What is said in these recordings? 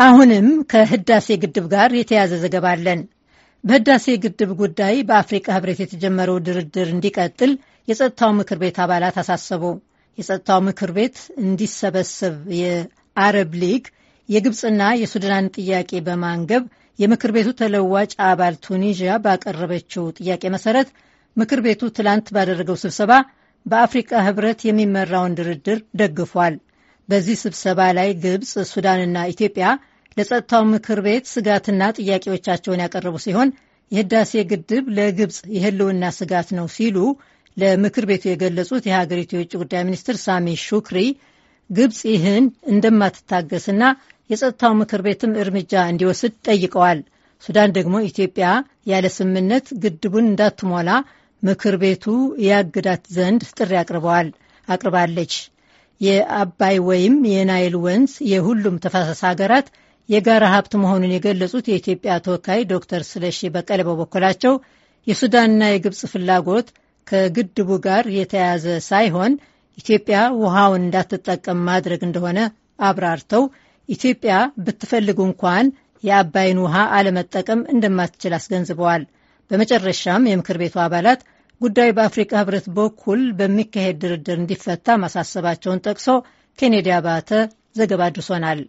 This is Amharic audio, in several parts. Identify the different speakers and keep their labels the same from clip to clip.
Speaker 1: አሁንም ከህዳሴ ግድብ ጋር የተያዘ ዘገባ አለን። በህዳሴ ግድብ ጉዳይ በአፍሪቃ ህብረት የተጀመረው ድርድር እንዲቀጥል የጸጥታው ምክር ቤት አባላት አሳሰቡ። የጸጥታው ምክር ቤት እንዲሰበሰብ የአረብ ሊግ የግብፅና የሱዳን ጥያቄ በማንገብ የምክር ቤቱ ተለዋጭ አባል ቱኒዥያ ባቀረበችው ጥያቄ መሰረት ምክር ቤቱ ትላንት ባደረገው ስብሰባ በአፍሪቃ ህብረት የሚመራውን ድርድር ደግፏል። በዚህ ስብሰባ ላይ ግብፅ፣ ሱዳንና ኢትዮጵያ ለጸጥታው ምክር ቤት ስጋትና ጥያቄዎቻቸውን ያቀረቡ ሲሆን የህዳሴ ግድብ ለግብፅ የህልውና ስጋት ነው ሲሉ ለምክር ቤቱ የገለጹት የሀገሪቱ የውጭ ጉዳይ ሚኒስትር ሳሚ ሹክሪ ግብፅ ይህን እንደማትታገስና የጸጥታው ምክር ቤትም እርምጃ እንዲወስድ ጠይቀዋል። ሱዳን ደግሞ ኢትዮጵያ ያለ ስምምነት ግድቡን እንዳትሞላ ምክር ቤቱ ያግዳት ዘንድ ጥሪ አቅርበዋል አቅርባለች። የአባይ ወይም የናይል ወንዝ የሁሉም ተፋሰስ ሀገራት የጋራ ሀብት መሆኑን የገለጹት የኢትዮጵያ ተወካይ ዶክተር ስለሺ በቀለ በበኩላቸው የሱዳንና የግብፅ ፍላጎት ከግድቡ ጋር የተያያዘ ሳይሆን ኢትዮጵያ ውሃውን እንዳትጠቀም ማድረግ እንደሆነ አብራርተው ኢትዮጵያ ብትፈልግ እንኳን የአባይን ውሃ አለመጠቀም እንደማትችል አስገንዝበዋል። በመጨረሻም የምክር ቤቱ አባላት ጉዳዩ በአፍሪካ ሕብረት በኩል በሚካሄድ ድርድር እንዲፈታ ማሳሰባቸውን ጠቅሶ ኬኔዲ አባተ ዘገባ አድርሶናል።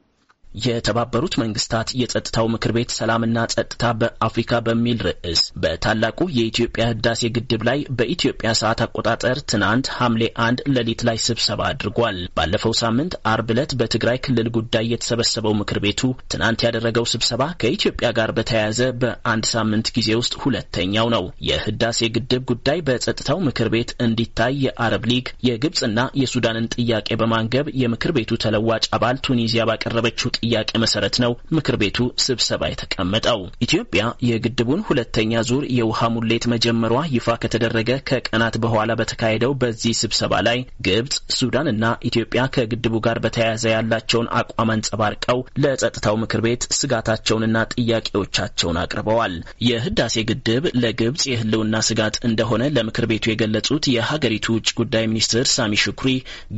Speaker 2: የተባበሩት መንግስታት የጸጥታው ምክር ቤት ሰላምና ጸጥታ በአፍሪካ በሚል ርዕስ በታላቁ የኢትዮጵያ ህዳሴ ግድብ ላይ በኢትዮጵያ ሰዓት አቆጣጠር ትናንት ሐምሌ አንድ ሌሊት ላይ ስብሰባ አድርጓል። ባለፈው ሳምንት አርብ ዕለት በትግራይ ክልል ጉዳይ የተሰበሰበው ምክር ቤቱ ትናንት ያደረገው ስብሰባ ከኢትዮጵያ ጋር በተያያዘ በአንድ ሳምንት ጊዜ ውስጥ ሁለተኛው ነው። የህዳሴ ግድብ ጉዳይ በጸጥታው ምክር ቤት እንዲታይ የአረብ ሊግ የግብፅና የሱዳንን ጥያቄ በማንገብ የምክር ቤቱ ተለዋጭ አባል ቱኒዚያ ባቀረበችው ጥያቄ መሰረት ነው ምክር ቤቱ ስብሰባ የተቀመጠው። ኢትዮጵያ የግድቡን ሁለተኛ ዙር የውሃ ሙሌት መጀመሯ ይፋ ከተደረገ ከቀናት በኋላ በተካሄደው በዚህ ስብሰባ ላይ ግብጽ፣ ሱዳን እና ኢትዮጵያ ከግድቡ ጋር በተያያዘ ያላቸውን አቋም አንጸባርቀው ለጸጥታው ምክር ቤት ስጋታቸውንና ጥያቄዎቻቸውን አቅርበዋል። የህዳሴ ግድብ ለግብጽ የህልውና ስጋት እንደሆነ ለምክር ቤቱ የገለጹት የሀገሪቱ ውጭ ጉዳይ ሚኒስትር ሳሚ ሹክሪ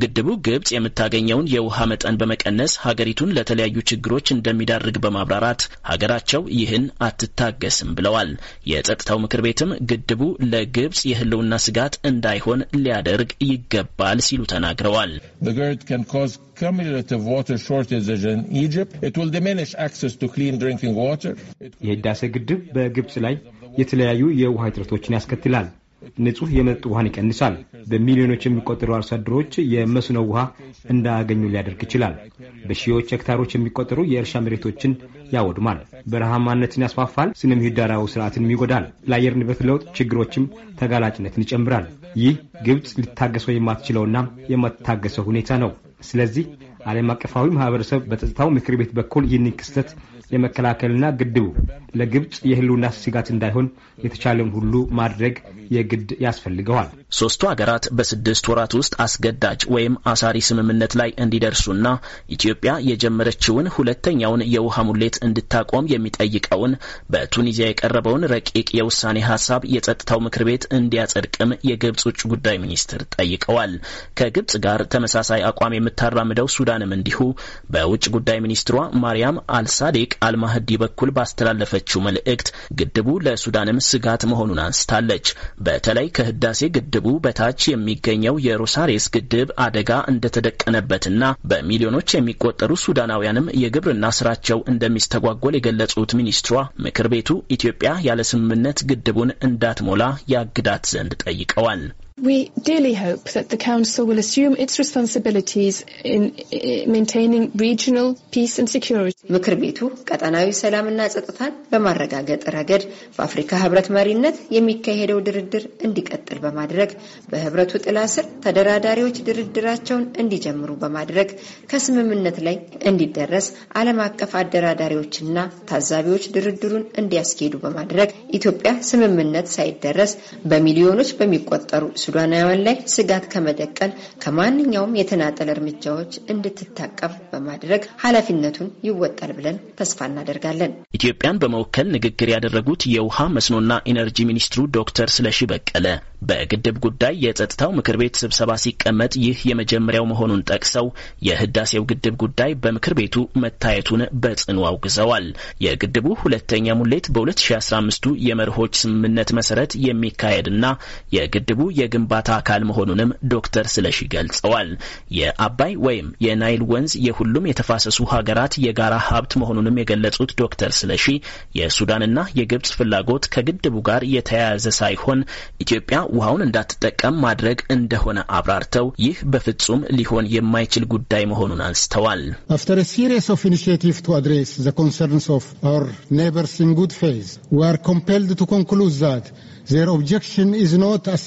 Speaker 2: ግድቡ ግብጽ የምታገኘውን የውሃ መጠን በመቀነስ ሀገሪቱን ለተለያዩ ችግሮች እንደሚዳርግ በማብራራት ሀገራቸው ይህን አትታገስም ብለዋል። የጸጥታው ምክር ቤትም ግድቡ ለግብጽ የህልውና ስጋት እንዳይሆን ሊያደርግ ይገባል ሲሉ ተናግረዋል።
Speaker 3: የህዳሴ ግድብ በግብጽ ላይ የተለያዩ የውሃ እጥረቶችን ያስከትላል። ንጹህ የመጠጥ ውሃን ይቀንሳል። በሚሊዮኖች የሚቆጠሩ አርሶ አደሮች የመስኖ ውሃ እንዳያገኙ ሊያደርግ ይችላል። በሺዎች ሄክታሮች የሚቆጠሩ የእርሻ መሬቶችን ያወድማል። በረሃማነትን ያስፋፋል። ስነ ምህዳራዊ ስርዓትን ይጎዳል። ለአየር ንብረት ለውጥ ችግሮችም ተጋላጭነትን ይጨምራል። ይህ ግብጽ ሊታገሰው የማትችለውና የማትታገሰው ሁኔታ ነው። ስለዚህ ዓለም አቀፋዊ ማህበረሰብ በጸጥታው ምክር ቤት በኩል ይህንን ክስተት የመከላከልና ግድቡ ለግብጽ የህልውና ስጋት እንዳይሆን የተቻለውን ሁሉ ማድረግ የግድ ያስፈልገዋል።
Speaker 2: ሶስቱ ሀገራት በስድስት ወራት ውስጥ አስገዳጅ ወይም አሳሪ ስምምነት ላይ እንዲደርሱና ኢትዮጵያ የጀመረችውን ሁለተኛውን የውሃ ሙሌት እንድታቆም የሚጠይቀውን በቱኒዚያ የቀረበውን ረቂቅ የውሳኔ ሀሳብ የጸጥታው ምክር ቤት እንዲያጸድቅም የግብጽ ውጭ ጉዳይ ሚኒስትር ጠይቀዋል። ከግብጽ ጋር ተመሳሳይ አቋም የምታራምደው ሱዳንም እንዲሁ በውጭ ጉዳይ ሚኒስትሯ ማርያም አልሳዴቅ አልማህዲ በኩል ባስተላለፈችው መልእክት ግድቡ ለሱዳንም ስጋት መሆኑን አንስታለች። በተለይ ከህዳሴ ግድቡ በታች የሚገኘው የሮሳሬስ ግድብ አደጋ እንደተደቀነበትና በሚሊዮኖች የሚቆጠሩ ሱዳናውያንም የግብርና ስራቸው እንደሚስተጓጎል የገለጹት ሚኒስትሯ ምክር ቤቱ ኢትዮጵያ ያለ ስምምነት ግድቡን እንዳትሞላ ያግዳት ዘንድ ጠይቀዋል።
Speaker 4: We dearly hope that the Council will assume its responsibilities in maintaining regional peace and security.
Speaker 5: ምክር ቤቱ ቀጠናዊ ሰላምና ጸጥታን በማረጋገጥ ረገድ በአፍሪካ ህብረት መሪነት የሚካሄደው ድርድር እንዲቀጥል በማድረግ በህብረቱ ጥላ ስር ተደራዳሪዎች ድርድራቸውን እንዲጀምሩ በማድረግ ከስምምነት ላይ እንዲደረስ ዓለም አቀፍ አደራዳሪዎችና ታዛቢዎች ድርድሩን እንዲያስኬዱ በማድረግ ኢትዮጵያ ስምምነት ሳይደረስ በሚሊዮኖች በሚቆጠሩ ሱዳናውያን ላይ ስጋት ከመደቀን ከማንኛውም የተናጠል እርምጃዎች እንድትታቀብ በማድረግ ኃላፊነቱን ይወጣል ብለን ተስፋ እናደርጋለን።
Speaker 2: ኢትዮጵያን በመወከል ንግግር ያደረጉት የውሃ መስኖና ኢነርጂ ሚኒስትሩ ዶክተር ስለሺ በቀለ በግድብ ጉዳይ የጸጥታው ምክር ቤት ስብሰባ ሲቀመጥ ይህ የመጀመሪያው መሆኑን ጠቅሰው የህዳሴው ግድብ ጉዳይ በምክር ቤቱ መታየቱን በጽኑ አውግዘዋል። የግድቡ ሁለተኛ ሙሌት በ2015ቱ የመርሆች ስምምነት መሰረት የሚካሄድና የግድቡ የግንባታ አካል መሆኑንም ዶክተር ስለሺ ገልጸዋል። የአባይ ወይም የናይል ወንዝ የሁሉም የተፋሰሱ ሀገራት የጋራ ሀብት መሆኑንም የገለጹት ዶክተር ስለሺ የሱዳንና የግብጽ ፍላጎት ከግድቡ ጋር የተያያዘ ሳይሆን ኢትዮጵያ ውሃውን እንዳትጠቀም ማድረግ እንደሆነ አብራርተው ይህ በፍጹም ሊሆን የማይችል ጉዳይ መሆኑን አንስተዋል።
Speaker 6: After a series of initiatives to address the concerns of our neighbors in good faith, we are compelled to conclude that their objection is not as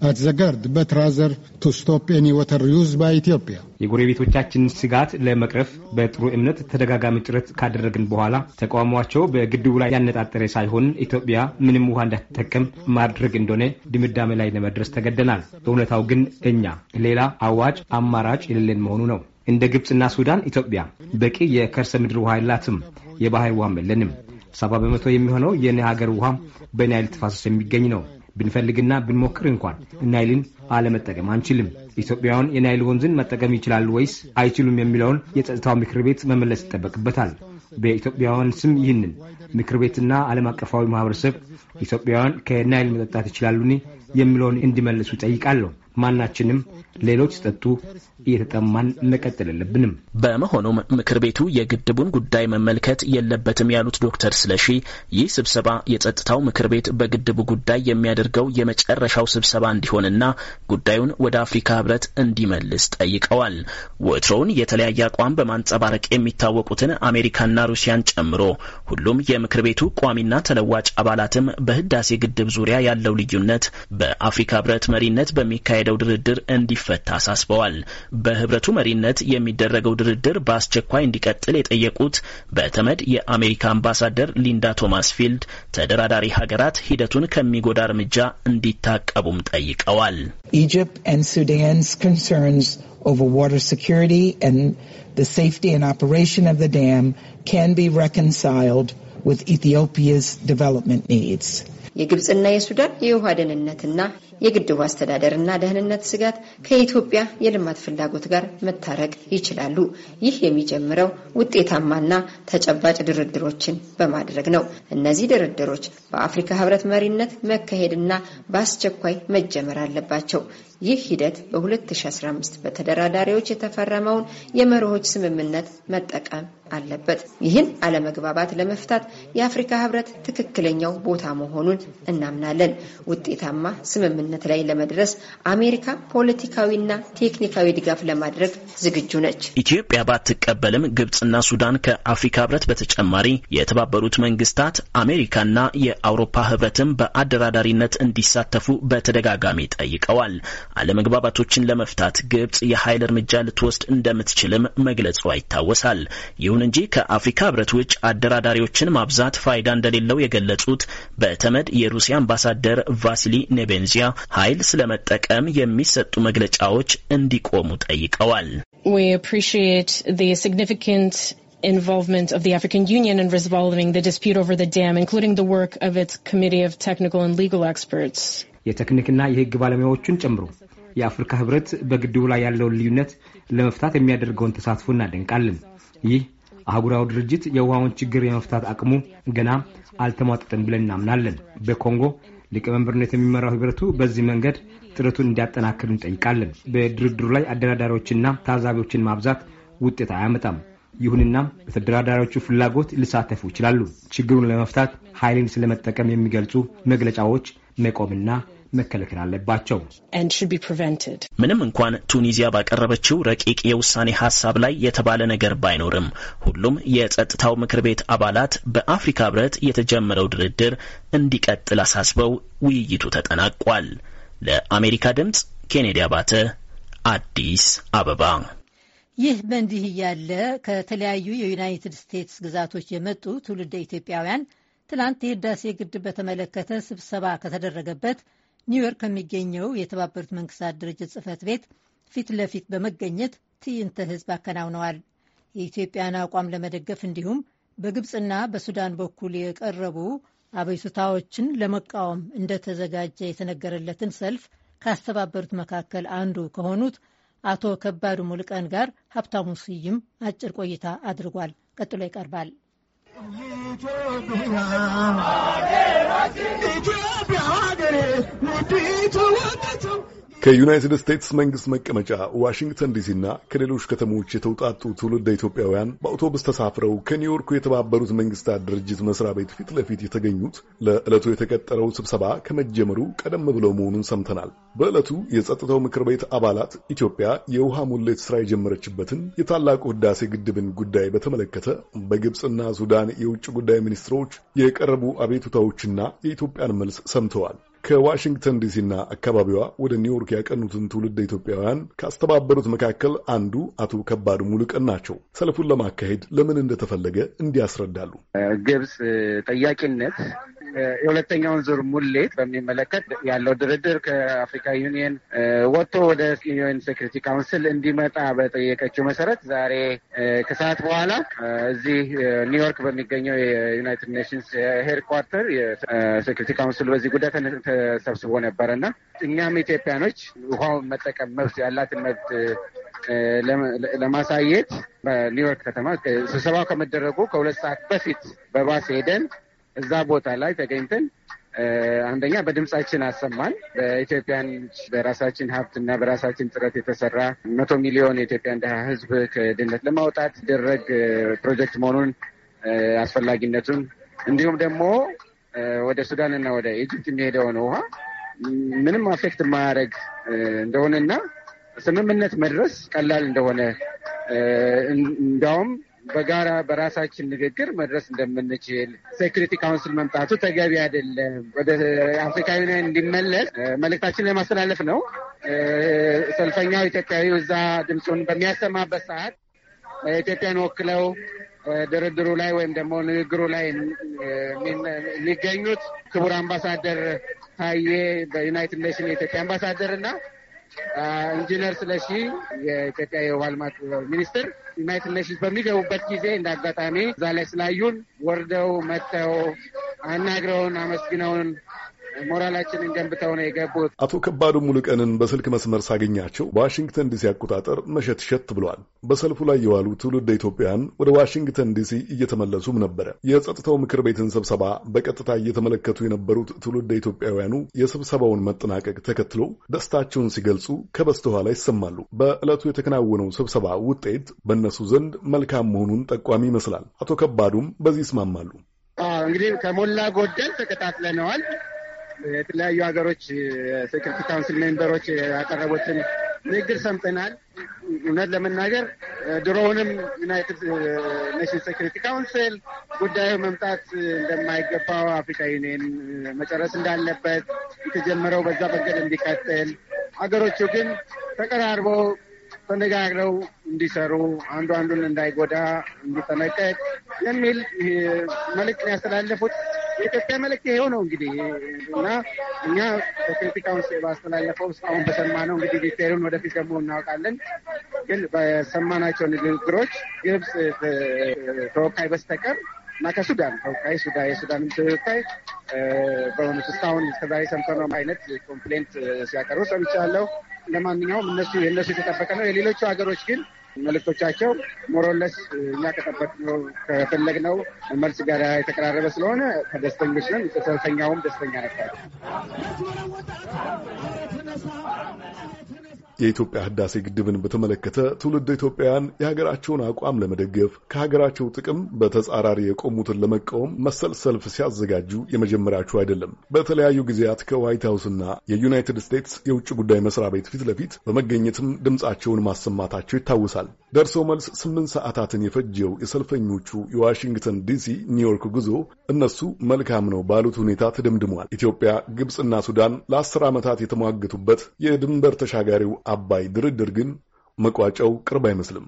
Speaker 6: at the GERD, but rather to stop any water use by Ethiopia.
Speaker 3: የጎረቤቶቻችንን ስጋት ለመቅረፍ በጥሩ እምነት ተደጋጋሚ ጥረት ካደረግን በኋላ ተቃውሟቸው በግድቡ ላይ ያነጣጠረ ሳይሆን ኢትዮጵያ ምንም ውሃ እንዳትጠቀም ማድረግ እንደሆነ ድምዳሜ ላይ ለመድረስ ተገደናል። እውነታው ግን እኛ ሌላ አዋጭ አማራጭ የሌለን መሆኑ ነው። እንደ ግብፅና ሱዳን ኢትዮጵያ በቂ የከርሰ ምድር ውሃ የላትም። የባህር ውሃም የለንም። ሰባ በመቶ የሚሆነው የኔ ሀገር ውሃ በናይል ተፋሰስ የሚገኝ ነው። ብንፈልግና ብንሞክር እንኳን ናይልን አለመጠቀም አንችልም። ኢትዮጵያውያን የናይል ወንዝን መጠቀም ይችላሉ ወይስ አይችሉም የሚለውን የጸጥታው ምክር ቤት መመለስ ይጠበቅበታል። በኢትዮጵያውያን ስም ይህንን ምክር ቤትና ዓለም አቀፋዊ ማህበረሰብ ኢትዮጵያውያን ከናይል መጠጣት ይችላሉን የሚለውን እንዲመልሱ ጠይቃለሁ። ማናችንም ሌሎች ሲጠጡ እየተጠማን መቀጠል የለብንም።
Speaker 2: በመሆኑም ምክር ቤቱ የግድቡን ጉዳይ መመልከት የለበትም ያሉት ዶክተር ስለሺ ይህ ስብሰባ የጸጥታው ምክር ቤት በግድቡ ጉዳይ የሚያደርገው የመጨረሻው ስብሰባ እንዲሆንና ጉዳዩን ወደ አፍሪካ ሕብረት እንዲመልስ ጠይቀዋል። ወትሮውን የተለያየ አቋም በማንጸባረቅ የሚታወቁትን አሜሪካና ሩሲያን ጨምሮ ሁሉም የምክር ቤቱ ቋሚና ተለዋጭ አባላትም በህዳሴ ግድብ ዙሪያ ያለው ልዩነት በአፍሪካ ሕብረት መሪነት በሚካሄደው ድርድር እንዲፈታ አሳስበዋል። በህብረቱ መሪነት የሚደረገው ድርድር በአስቸኳይ እንዲቀጥል የጠየቁት በተመድ የአሜሪካ አምባሳደር ሊንዳ ቶማስ ፊልድ ተደራዳሪ ሀገራት ሂደቱን ከሚጎዳ እርምጃ እንዲታቀቡም ጠይቀዋል።
Speaker 7: Egypt and Sudan's concerns over water security and the safety and operation of the dam can be reconciled with Ethiopia's development needs.
Speaker 5: የግብፅና የሱዳን የውሃ ደህንነትና የግድቡ አስተዳደርና ደህንነት ስጋት ከኢትዮጵያ የልማት ፍላጎት ጋር መታረቅ ይችላሉ። ይህ የሚጀምረው ውጤታማና ተጨባጭ ድርድሮችን በማድረግ ነው። እነዚህ ድርድሮች በአፍሪካ ህብረት መሪነት መካሄድና በአስቸኳይ መጀመር አለባቸው። ይህ ሂደት በ2015 በተደራዳሪዎች የተፈረመውን የመርሆች ስምምነት መጠቀም አለበት። ይህን አለመግባባት ለመፍታት የአፍሪካ ህብረት ትክክለኛው ቦታ መሆኑን እናምናለን። ውጤታማ ስምምነት ላይ ለመድረስ አሜሪካ ፖለቲካዊና ቴክኒካዊ ድጋፍ ለማድረግ ዝግጁ ነች።
Speaker 2: ኢትዮጵያ ባትቀበልም ግብጽና ሱዳን ከአፍሪካ ህብረት በተጨማሪ የተባበሩት መንግስታት፣ አሜሪካና የአውሮፓ ህብረትም በአደራዳሪነት እንዲሳተፉ በተደጋጋሚ ጠይቀዋል። አለመግባባቶችን ለመፍታት ግብጽ የኃይል እርምጃ ልትወስድ እንደምትችልም መግለጿ ይታወሳል። ይሁን እንጂ ከአፍሪካ ህብረት ውጭ አደራዳሪዎችን ማብዛት ፋይዳ እንደሌለው የገለጹት በተመድ የሩሲያ አምባሳደር ቫሲሊ ኔቤንዚያ ኃይል ስለመጠቀም የሚሰጡ መግለጫዎች እንዲቆሙ ጠይቀዋል።
Speaker 4: We appreciate the significant involvement of the African Union in resolving the dispute over the dam, including the work of its committee of technical and legal experts.
Speaker 3: የቴክኒክና የህግ ባለሙያዎችን ጨምሮ የአፍሪካ ህብረት በግድቡ ላይ ያለውን ልዩነት ለመፍታት የሚያደርገውን ተሳትፎ እናደንቃለን። ይህ አህጉራዊ ድርጅት የውሃውን ችግር የመፍታት አቅሙ ገና አልተሟጠጠም ብለን እናምናለን። በኮንጎ ሊቀመንበርነት የሚመራው ህብረቱ በዚህ መንገድ ጥረቱን እንዲያጠናክር እንጠይቃለን። በድርድሩ ላይ አደራዳሪዎችና ታዛቢዎችን ማብዛት ውጤት አያመጣም። ይሁንና በተደራዳሪዎቹ ፍላጎት ሊሳተፉ ይችላሉ። ችግሩን ለመፍታት ኃይልን ስለመጠቀም የሚገልጹ መግለጫዎች መቆምና መከልከል አለባቸው።
Speaker 4: and should be prevented.
Speaker 2: ምንም እንኳን ቱኒዚያ ባቀረበችው ረቂቅ የውሳኔ ሀሳብ ላይ የተባለ ነገር ባይኖርም ሁሉም የጸጥታው ምክር ቤት አባላት በአፍሪካ ህብረት የተጀመረው ድርድር እንዲቀጥል አሳስበው ውይይቱ ተጠናቋል። ለአሜሪካ ድምፅ ኬኔዲ አባተ አዲስ አበባ።
Speaker 1: ይህ በእንዲህ እያለ ከተለያዩ የዩናይትድ ስቴትስ ግዛቶች የመጡ ትውልደ ኢትዮጵያውያን ትናንት የህዳሴ ግድብ በተመለከተ ስብሰባ ከተደረገበት ኒውዮርክ ከሚገኘው የተባበሩት መንግስታት ድርጅት ጽህፈት ቤት ፊት ለፊት በመገኘት ትዕይንተ ህዝብ አከናውነዋል። የኢትዮጵያን አቋም ለመደገፍ እንዲሁም በግብፅና በሱዳን በኩል የቀረቡ አቤቱታዎችን ለመቃወም እንደተዘጋጀ የተነገረለትን ሰልፍ ካስተባበሩት መካከል አንዱ ከሆኑት አቶ ከባዱ ሙልቀን ጋር ሀብታሙ ስዩም አጭር ቆይታ አድርጓል። ቀጥሎ ይቀርባል። Ethiopia, Ethiopia, Ethiopia,
Speaker 8: ከዩናይትድ ስቴትስ መንግስት መቀመጫ ዋሽንግተን ዲሲና ከሌሎች ከተሞች የተውጣጡ ትውልደ ኢትዮጵያውያን በአውቶቡስ ተሳፍረው ከኒውዮርኩ የተባበሩት መንግስታት ድርጅት መስሪያ ቤት ፊት ለፊት የተገኙት ለዕለቱ የተቀጠረው ስብሰባ ከመጀመሩ ቀደም ብለው መሆኑን ሰምተናል። በዕለቱ የጸጥታው ምክር ቤት አባላት ኢትዮጵያ የውሃ ሙሌት ስራ የጀመረችበትን የታላቁ ህዳሴ ግድብን ጉዳይ በተመለከተ በግብፅና ሱዳን የውጭ ጉዳይ ሚኒስትሮች የቀረቡ አቤቱታዎችና የኢትዮጵያን መልስ ሰምተዋል። ከዋሽንግተን ዲሲና አካባቢዋ ወደ ኒውዮርክ ያቀኑትን ትውልድ ኢትዮጵያውያን ካስተባበሩት መካከል አንዱ አቶ ከባዱ ሙሉቀን ናቸው። ሰልፉን ለማካሄድ ለምን እንደተፈለገ እንዲያስረዳሉ።
Speaker 9: ግብፅ ጠያቂነት የሁለተኛውን ዙር ሙሌት በሚመለከት ያለው ድርድር ከአፍሪካ ዩኒየን ወጥቶ ወደ UN Security Council እንዲመጣ በጠየቀችው መሰረት ዛሬ ከሰዓት በኋላ እዚህ ኒውዮርክ በሚገኘው የ United Nations headquarter የ Security Council በዚህ ጉዳይ ተሰብስቦ ነበረ እና እኛም ኢትዮጵያኖች ውሃውን መጠቀም መብት ያላትን መብት ለማሳየት በኒውዮርክ ከተማ ስብሰባው ከመደረጉ ከሁለት ሰዓት በፊት በባስ ሄደን እዛ ቦታ ላይ ተገኝተን አንደኛ በድምጻችን አሰማን። በኢትዮጵያን በራሳችን ሀብትና በራሳችን ጥረት የተሰራ መቶ ሚሊዮን የኢትዮጵያን ድሃ ሕዝብ ከድህነት ለማውጣት ደረግ ፕሮጀክት መሆኑን አስፈላጊነቱን እንዲሁም ደግሞ ወደ ሱዳንና ወደ Egypt የሚሄደውን ውሃ ምንም affect የማያደርግ እንደሆነና ስምምነት መድረስ ቀላል እንደሆነ እንዲያውም በጋራ በራሳችን ንግግር መድረስ እንደምንችል Security Council መምጣቱ ተገቢ አይደለም፣ ወደ አፍሪካ ዩኒየን እንዲመለስ መልእክታችን ለማስተላለፍ ነው። ሰልፈኛው ኢትዮጵያዊ እዛ ድምፁን በሚያሰማበት ሰዓት ኢትዮጵያን ወክለው ድርድሩ ላይ ወይም ደግሞ ንግግሩ ላይ የሚገኙት ክቡር አምባሳደር ታዬ በ United Nation የኢትዮጵያ አምባሳደር እና ኢንጂነር ስለሺ የኢትዮጵያ የውሃ ልማት ሚኒስትር United Nations በሚገቡበት ጊዜ እንደ አጋጣሚ እዛ ላይ ስላዩን ወርደው መጥተው አናግረውን አመስግነውን ሞራላችንን ገንብተው ነው የገቡት።
Speaker 8: አቶ ከባዱ ሙሉቀንን በስልክ መስመር ሳገኛቸው በዋሽንግተን ዲሲ አቆጣጠር መሸት ሸት ብለዋል። በሰልፉ ላይ የዋሉ ትውልደ ኢትዮጵያውያን ወደ ዋሽንግተን ዲሲ እየተመለሱም ነበረ። የጸጥታው ምክር ቤትን ስብሰባ በቀጥታ እየተመለከቱ የነበሩት ትውልደ ኢትዮጵያውያኑ የስብሰባውን መጠናቀቅ ተከትሎ ደስታቸውን ሲገልጹ ከበስተኋላ ይሰማሉ። በዕለቱ የተከናወነው ስብሰባ ውጤት በእነሱ ዘንድ መልካም መሆኑን ጠቋሚ ይመስላል። አቶ ከባዱም በዚህ ይስማማሉ።
Speaker 9: እንግዲህ ከሞላ ጎደል ተከታትለነዋል። የተለያዩ ሀገሮች የ Security Council member ኦች ያቀረቡትን ንግግር ሰምተናል። እውነት ለመናገር ድሮውንም United Nations Security Council ጉዳዩ መምጣት እንደማይገባው አፍሪካ ዩኒየን መጨረስ እንዳለበት የተጀመረው በዛ መንገድ እንዲቀጥል ሀገሮቹ ግን ተቀራርበው ተነጋግረው እንዲሰሩ አንዱ አንዱን እንዳይጎዳ እንዲጠነቀቅ የሚል መልዕክት ያስተላለፉት። የኢትዮጵያ መልዕክት ይሄው ነው እንግዲህ እና እኛ በ Security Council ባስተላለፈው እስካሁን በሰማነው እንግዲህ detail ኡን ወደፊት ደግሞ እናውቃለን። ግን በሰማናቸው ንግግሮች ግብጽ ተወካይ በስተቀር እና ከሱዳን ተወካይ ሱዳ የሱዳንም ተወካይ በእውነቱ እስካሁን እስከዛሬ ሰምተነው አይነት complaint ሲያቀርቡ ሰምቻለሁ። ለማንኛውም እነሱ የእነሱ የተጠበቀ ነው። የሌሎቹ ሀገሮች ግን መልእክቶቻቸው more or less እኛ ከጠበቅነው ከፈለግነው መልስ ጋር የተቀራረበ ስለሆነ ከደስተኞች ነን። ሰልፈኛውም ደስተኛ ነበር።
Speaker 8: የኢትዮጵያ ህዳሴ ግድብን በተመለከተ ትውልድ ኢትዮጵያውያን የሀገራቸውን አቋም ለመደገፍ ከሀገራቸው ጥቅም በተጻራሪ የቆሙትን ለመቃወም መሰል ሰልፍ ሲያዘጋጁ የመጀመሪያቸው አይደለም። በተለያዩ ጊዜያት ከዋይት ሀውስና የዩናይትድ ስቴትስ የውጭ ጉዳይ መስሪያ ቤት ፊት ለፊት በመገኘትም ድምፃቸውን ማሰማታቸው ይታወሳል። ደርሶ መልስ ስምንት ሰዓታትን የፈጀው የሰልፈኞቹ የዋሽንግተን ዲሲ ኒውዮርክ ጉዞ እነሱ መልካም ነው ባሉት ሁኔታ ተደምድሟል። ኢትዮጵያ፣ ግብፅና ሱዳን ለአስር ዓመታት የተሟገቱበት የድንበር ተሻጋሪው አባይ ድርድር ግን መቋጫው ቅርብ አይመስልም።